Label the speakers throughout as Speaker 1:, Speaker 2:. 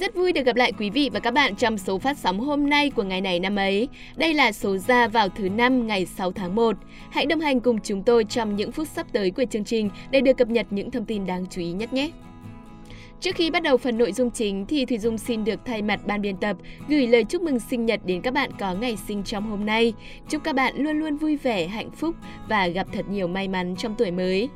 Speaker 1: Rất vui được gặp lại quý vị và các bạn trong số phát sóng hôm nay của ngày này năm ấy. Đây là số ra vào thứ năm ngày 6 tháng 1. Hãy đồng hành cùng chúng tôi trong những phút sắp tới của chương trình để được cập nhật những thông tin đáng chú ý nhất nhé. Trước khi bắt đầu phần nội dung chính thì Thùy Dung xin được thay mặt ban biên tập gửi lời chúc mừng sinh nhật đến các bạn có ngày sinh trong hôm nay. Chúc các bạn luôn luôn vui vẻ, hạnh phúc và gặp thật nhiều may mắn trong tuổi mới.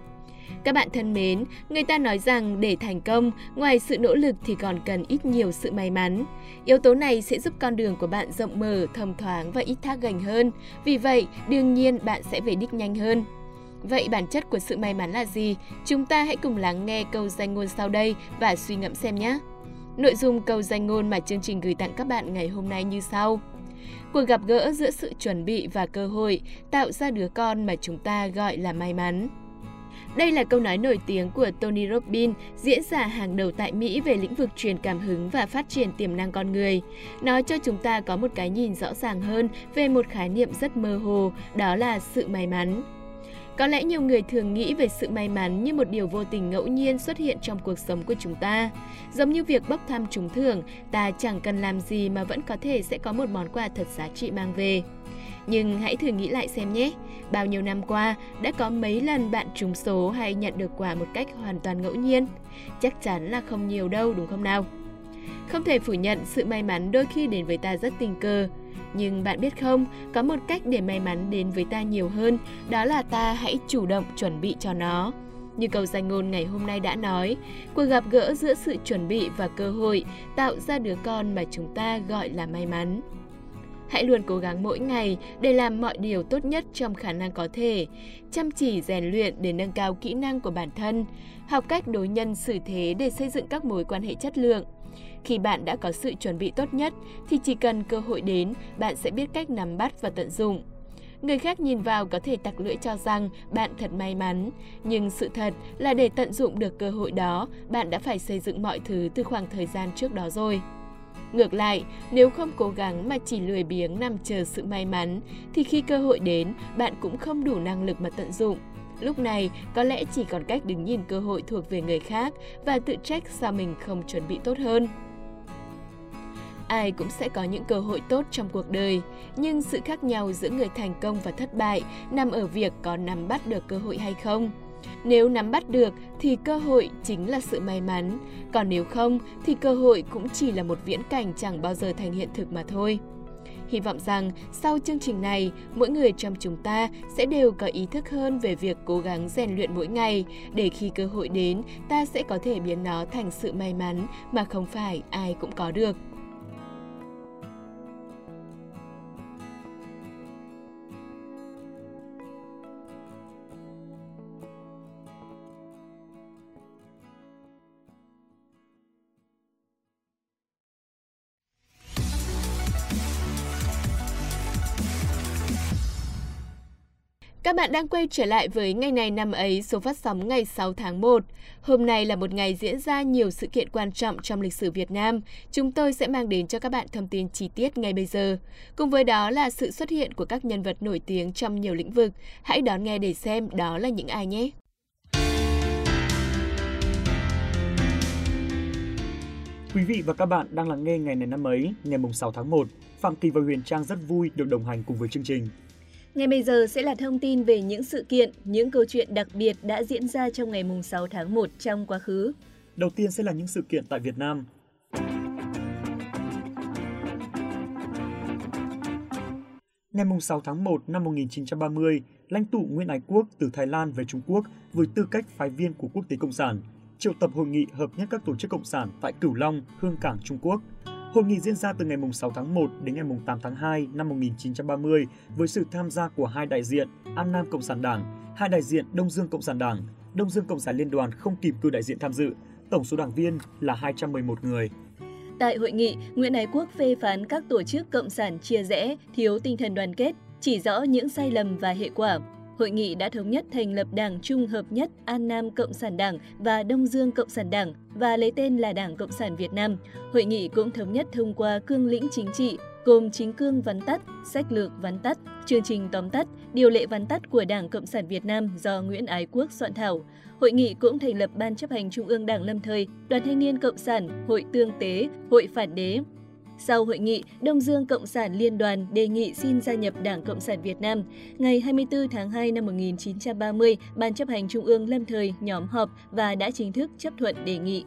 Speaker 1: Các bạn thân mến, người ta nói rằng để thành công, ngoài sự nỗ lực thì còn cần ít nhiều sự may mắn. Yếu tố này sẽ giúp con đường của bạn rộng mở, thông thoáng và ít thác gành hơn. Vì vậy, đương nhiên bạn sẽ về đích nhanh hơn. Vậy bản chất của sự may mắn là gì? Chúng ta hãy cùng lắng nghe câu danh ngôn sau đây và suy ngẫm xem nhé. Nội dung câu danh ngôn mà chương trình gửi tặng các bạn ngày hôm nay như sau. Cuộc gặp gỡ giữa sự chuẩn bị và cơ hội tạo ra đứa con mà chúng ta gọi là may mắn. Đây là câu nói nổi tiếng của Tony Robbins, diễn giả hàng đầu tại Mỹ về lĩnh vực truyền cảm hứng và phát triển tiềm năng con người. Nó cho chúng ta có một cái nhìn rõ ràng hơn về một khái niệm rất mơ hồ, đó là sự may mắn. Có lẽ nhiều người thường nghĩ về sự may mắn như một điều vô tình ngẫu nhiên xuất hiện trong cuộc sống của chúng ta. Giống như việc bốc thăm trúng thưởng, ta chẳng cần làm gì mà vẫn có thể sẽ có một món quà thật giá trị mang về. Nhưng hãy thử nghĩ lại xem nhé, bao nhiêu năm qua đã có mấy lần bạn trúng số hay nhận được quà một cách hoàn toàn ngẫu nhiên? Chắc chắn là không nhiều đâu đúng không nào? Không thể phủ nhận sự may mắn đôi khi đến với ta rất tình cờ. Nhưng bạn biết không, có một cách để may mắn đến với ta nhiều hơn, đó là ta hãy chủ động chuẩn bị cho nó. Như câu danh ngôn ngày hôm nay đã nói, cuộc gặp gỡ giữa sự chuẩn bị và cơ hội tạo ra đứa con mà chúng ta gọi là may mắn. Hãy luôn cố gắng mỗi ngày để làm mọi điều tốt nhất trong khả năng có thể, chăm chỉ rèn luyện để nâng cao kỹ năng của bản thân, học cách đối nhân xử thế để xây dựng các mối quan hệ chất lượng. Khi bạn đã có sự chuẩn bị tốt nhất thì chỉ cần cơ hội đến, bạn sẽ biết cách nắm bắt và tận dụng. Người khác nhìn vào có thể tặc lưỡi cho rằng bạn thật may mắn, nhưng sự thật là để tận dụng được cơ hội đó, bạn đã phải xây dựng mọi thứ từ khoảng thời gian trước đó rồi. Ngược lại, nếu không cố gắng mà chỉ lười biếng nằm chờ sự may mắn, thì khi cơ hội đến, bạn cũng không đủ năng lực mà tận dụng. Lúc này, có lẽ chỉ còn cách đứng nhìn cơ hội thuộc về người khác và tự trách sao mình không chuẩn bị tốt hơn. Ai cũng sẽ có những cơ hội tốt trong cuộc đời, nhưng sự khác nhau giữa người thành công và thất bại nằm ở việc có nắm bắt được cơ hội hay không. Nếu nắm bắt được thì cơ hội chính là sự may mắn, còn nếu không thì cơ hội cũng chỉ là một viễn cảnh chẳng bao giờ thành hiện thực mà thôi. Hy vọng rằng sau chương trình này, mỗi người trong chúng ta sẽ đều có ý thức hơn về việc cố gắng rèn luyện mỗi ngày để khi cơ hội đến, ta sẽ có thể biến nó thành sự may mắn mà không phải ai cũng có được. Các bạn đang quay trở lại với ngày này năm ấy số phát sóng ngày 6 tháng 1. Hôm nay là một ngày diễn ra nhiều sự kiện quan trọng trong lịch sử Việt Nam. Chúng tôi sẽ mang đến cho các bạn thông tin chi tiết ngay bây giờ. Cùng với đó là sự xuất hiện của các nhân vật nổi tiếng trong nhiều lĩnh vực. Hãy đón nghe để xem đó là những ai nhé.
Speaker 2: Quý vị và các bạn đang lắng nghe ngày này năm ấy, ngày 6 tháng 1. Phạm Kỳ và Huyền Trang rất vui được đồng hành cùng với chương trình.
Speaker 3: Ngay bây giờ sẽ là thông tin về những sự kiện, những câu chuyện đặc biệt đã diễn ra trong ngày 6 tháng 1 trong quá khứ.
Speaker 2: Đầu tiên sẽ là những sự kiện tại Việt Nam. Ngày 6 tháng 1 năm 1930, lãnh tụ Nguyễn Ái Quốc từ Thái Lan về Trung Quốc với tư cách phái viên của Quốc tế Cộng sản, triệu tập hội nghị hợp nhất các tổ chức cộng sản tại Cửu Long, Hương Cảng, Trung Quốc – Hội nghị diễn ra từ ngày 6 tháng 1 đến ngày 8 tháng 2 năm 1930 với sự tham gia của hai đại diện An Nam Cộng sản Đảng, hai đại diện Đông Dương Cộng sản Đảng. Đông Dương Cộng sản Liên đoàn không kịp cử đại diện tham dự. Tổng số đảng viên là 211 người.
Speaker 3: Tại hội nghị, Nguyễn Ái Quốc phê phán các tổ chức cộng sản chia rẽ, thiếu tinh thần đoàn kết, chỉ rõ những sai lầm và hệ quả. Hội nghị đã thống nhất thành lập Đảng Trung Hợp Nhất An Nam Cộng sản Đảng và Đông Dương Cộng sản Đảng và lấy tên là Đảng Cộng sản Việt Nam. Hội nghị cũng thống nhất thông qua cương lĩnh chính trị, gồm chính cương vắn tắt, sách lược vắn tắt, chương trình tóm tắt, điều lệ vắn tắt của Đảng Cộng sản Việt Nam do Nguyễn Ái Quốc soạn thảo. Hội nghị cũng thành lập Ban chấp hành Trung ương Đảng lâm thời, Đoàn Thanh niên Cộng sản, Hội Tương tế, Hội Phản đế, sau hội nghị, Đông Dương Cộng sản Liên đoàn đề nghị xin gia nhập Đảng Cộng sản Việt Nam. Ngày 24 tháng 2 năm 1930, Ban chấp hành Trung ương lâm thời nhóm họp và đã chính thức chấp thuận đề nghị.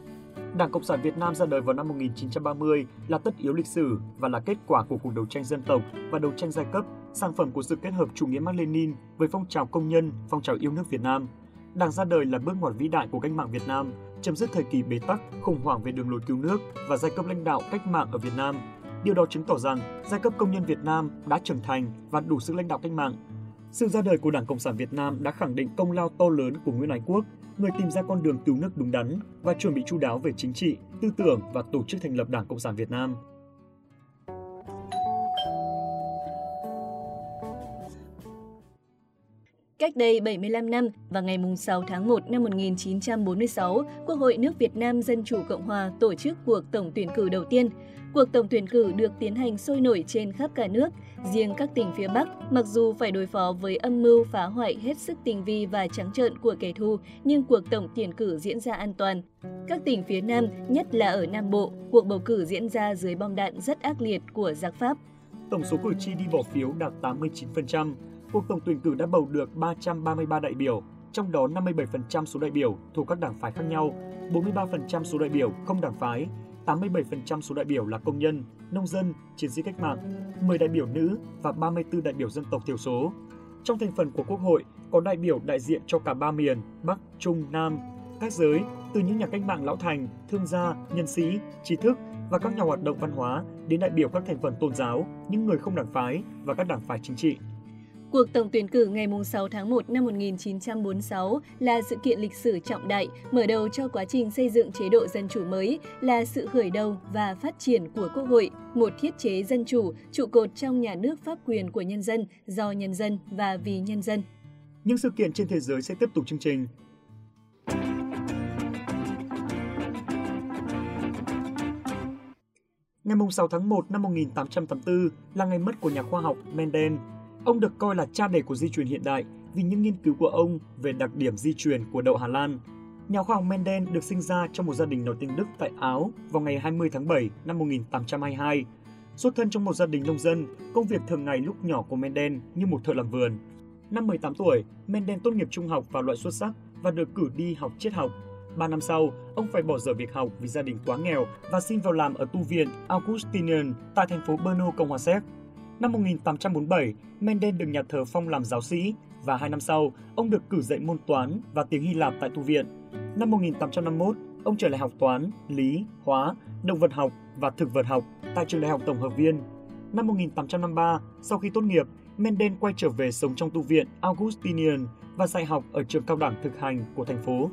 Speaker 2: Đảng Cộng sản Việt Nam ra đời vào năm 1930 là tất yếu lịch sử và là kết quả của cuộc đấu tranh dân tộc và đấu tranh giai cấp, sản phẩm của sự kết hợp chủ nghĩa Mác Lênin với phong trào công nhân, phong trào yêu nước Việt Nam. Đảng ra đời là bước ngoặt vĩ đại của cách mạng Việt Nam, chấm dứt thời kỳ bế tắc, khủng hoảng về đường lối cứu nước và giai cấp lãnh đạo cách mạng ở Việt Nam. Điều đó chứng tỏ rằng giai cấp công nhân Việt Nam đã trưởng thành và đủ sức lãnh đạo cách mạng. Sự ra đời của Đảng Cộng sản Việt Nam đã khẳng định công lao to lớn của Nguyễn Ái Quốc, người tìm ra con đường cứu nước đúng đắn và chuẩn bị chu đáo về chính trị, tư tưởng và tổ chức thành lập Đảng Cộng sản Việt Nam.
Speaker 3: Cách đây 75 năm, vào ngày 6 tháng 1 năm 1946, Quốc hội nước Việt Nam Dân Chủ Cộng Hòa tổ chức cuộc tổng tuyển cử đầu tiên. Cuộc tổng tuyển cử được tiến hành sôi nổi trên khắp cả nước. Riêng các tỉnh phía Bắc, mặc dù phải đối phó với âm mưu phá hoại hết sức tinh vi và trắng trợn của kẻ thù, nhưng cuộc tổng tuyển cử diễn ra an toàn. Các tỉnh phía Nam, nhất là ở Nam Bộ, cuộc bầu cử diễn ra dưới bom đạn rất ác liệt của giặc Pháp.
Speaker 2: Tổng số cử tri đi bỏ phiếu đạt 89%, cuộc tổng tuyển cử đã bầu được 333 đại biểu, trong đó 57% số đại biểu thuộc các đảng phái khác nhau, 43% số đại biểu không đảng phái, 87% số đại biểu là công nhân, nông dân, chiến sĩ cách mạng, 10 đại biểu nữ và 34 đại biểu dân tộc thiểu số. Trong thành phần của Quốc hội có đại biểu đại diện cho cả ba miền Bắc, Trung, Nam, các giới, từ những nhà cách mạng lão thành, thương gia, nhân sĩ, trí thức và các nhà hoạt động văn hóa đến đại biểu các thành phần tôn giáo, những người không đảng phái và các đảng phái chính trị.
Speaker 3: Cuộc tổng tuyển cử ngày 6 tháng 1 năm 1946 là sự kiện lịch sử trọng đại, mở đầu cho quá trình xây dựng chế độ dân chủ mới, là sự khởi đầu và phát triển của Quốc hội, một thiết chế dân chủ, trụ cột trong nhà nước pháp quyền của nhân dân, do nhân dân và vì nhân dân.
Speaker 2: Những sự kiện trên thế giới sẽ tiếp tục chương trình. Ngày 6 tháng 1 năm 1884 là ngày mất của nhà khoa học Mendel, Ông được coi là cha đẻ của di truyền hiện đại vì những nghiên cứu của ông về đặc điểm di truyền của đậu Hà Lan. Nhà khoa học Mendel được sinh ra trong một gia đình nổi tiếng Đức tại Áo vào ngày 20 tháng 7 năm 1822. Xuất thân trong một gia đình nông dân, công việc thường ngày lúc nhỏ của Mendel như một thợ làm vườn. Năm 18 tuổi, Mendel tốt nghiệp trung học và loại xuất sắc và được cử đi học triết học. Ba năm sau, ông phải bỏ dở việc học vì gia đình quá nghèo và xin vào làm ở tu viện Augustinian tại thành phố Brno, Cộng hòa Séc. Năm 1847, Mendel được nhà thờ phong làm giáo sĩ và hai năm sau, ông được cử dạy môn toán và tiếng Hy Lạp tại tu viện. Năm 1851, ông trở lại học toán, lý, hóa, động vật học và thực vật học tại trường đại học tổng hợp viên. Năm 1853, sau khi tốt nghiệp, Mendel quay trở về sống trong tu viện Augustinian và dạy học ở trường cao đẳng thực hành của thành phố.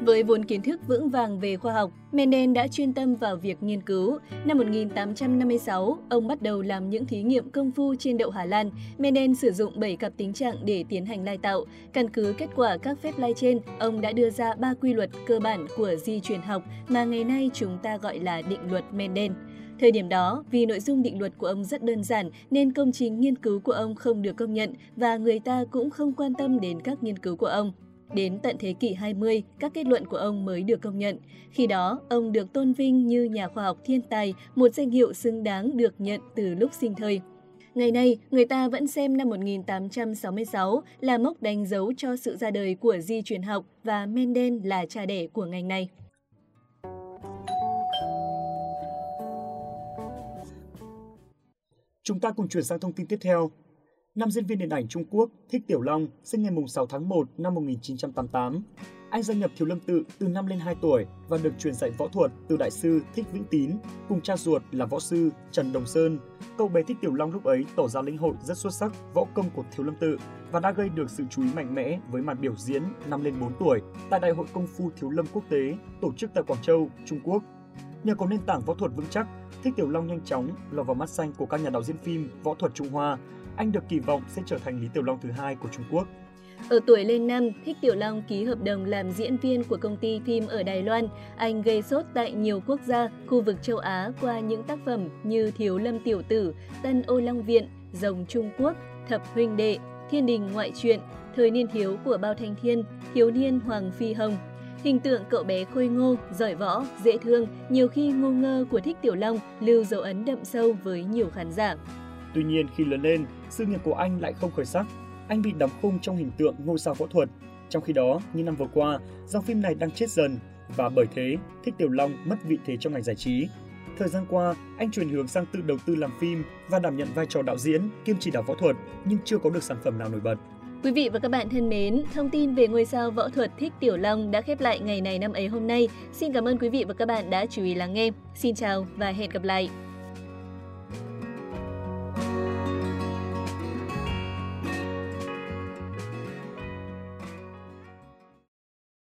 Speaker 3: Với vốn kiến thức vững vàng về khoa học, Mendel đã chuyên tâm vào việc nghiên cứu. Năm 1856, ông bắt đầu làm những thí nghiệm công phu trên đậu Hà Lan. Mendel sử dụng 7 cặp tính trạng để tiến hành lai tạo. Căn cứ kết quả các phép lai trên, ông đã đưa ra 3 quy luật cơ bản của di truyền học mà ngày nay chúng ta gọi là định luật Mendel. Thời điểm đó, vì nội dung định luật của ông rất đơn giản nên công trình nghiên cứu của ông không được công nhận và người ta cũng không quan tâm đến các nghiên cứu của ông. Đến tận thế kỷ 20, các kết luận của ông mới được công nhận. Khi đó, ông được tôn vinh như nhà khoa học thiên tài, một danh hiệu xứng đáng được nhận từ lúc sinh thời. Ngày nay, người ta vẫn xem năm 1866 là mốc đánh dấu cho sự ra đời của di truyền học và Mendel là cha đẻ của ngành này.
Speaker 2: Chúng ta cùng chuyển sang thông tin tiếp theo. Nam diễn viên điện ảnh Trung Quốc Thích Tiểu Long sinh ngày 6 tháng 1 năm 1988. Anh gia nhập Thiếu Lâm Tự từ năm lên 2 tuổi và được truyền dạy võ thuật từ đại sư Thích Vĩnh Tín cùng cha ruột là võ sư Trần Đồng Sơn. Cậu bé Thích Tiểu Long lúc ấy tỏ ra lĩnh hội rất xuất sắc võ công của Thiếu Lâm Tự và đã gây được sự chú ý mạnh mẽ với màn biểu diễn năm lên 4 tuổi tại Đại hội Công phu Thiếu Lâm Quốc tế tổ chức tại Quảng Châu, Trung Quốc. Nhờ có nền tảng võ thuật vững chắc, Thích Tiểu Long nhanh chóng lọt vào mắt xanh của các nhà đạo diễn phim võ thuật Trung Hoa anh được kỳ vọng sẽ trở thành Lý Tiểu Long thứ hai của Trung Quốc.
Speaker 3: Ở tuổi lên năm, Thích Tiểu Long ký hợp đồng làm diễn viên của công ty phim ở Đài Loan. Anh gây sốt tại nhiều quốc gia, khu vực châu Á qua những tác phẩm như Thiếu Lâm Tiểu Tử, Tân Ô Long Viện, Rồng Trung Quốc, Thập Huynh Đệ, Thiên Đình Ngoại truyện, Thời niên thiếu của Bao Thanh Thiên, Thiếu niên Hoàng Phi Hồng. Hình tượng cậu bé khôi ngô, giỏi võ, dễ thương, nhiều khi ngô ngơ của Thích Tiểu Long lưu dấu ấn đậm sâu với nhiều khán giả.
Speaker 2: Tuy nhiên khi lớn lên, sự nghiệp của anh lại không khởi sắc. Anh bị đóng khung trong hình tượng ngôi sao phẫu thuật. Trong khi đó, như năm vừa qua, dòng phim này đang chết dần và bởi thế, Thích Tiểu Long mất vị thế trong ngành giải trí. Thời gian qua, anh chuyển hướng sang tự đầu tư làm phim và đảm nhận vai trò đạo diễn kiêm chỉ đạo võ thuật nhưng chưa có được sản phẩm nào nổi bật.
Speaker 3: Quý vị và các bạn thân mến, thông tin về ngôi sao võ thuật Thích Tiểu Long đã khép lại ngày này năm ấy hôm nay. Xin cảm ơn quý vị và các bạn đã chú ý lắng nghe. Xin chào và hẹn gặp lại.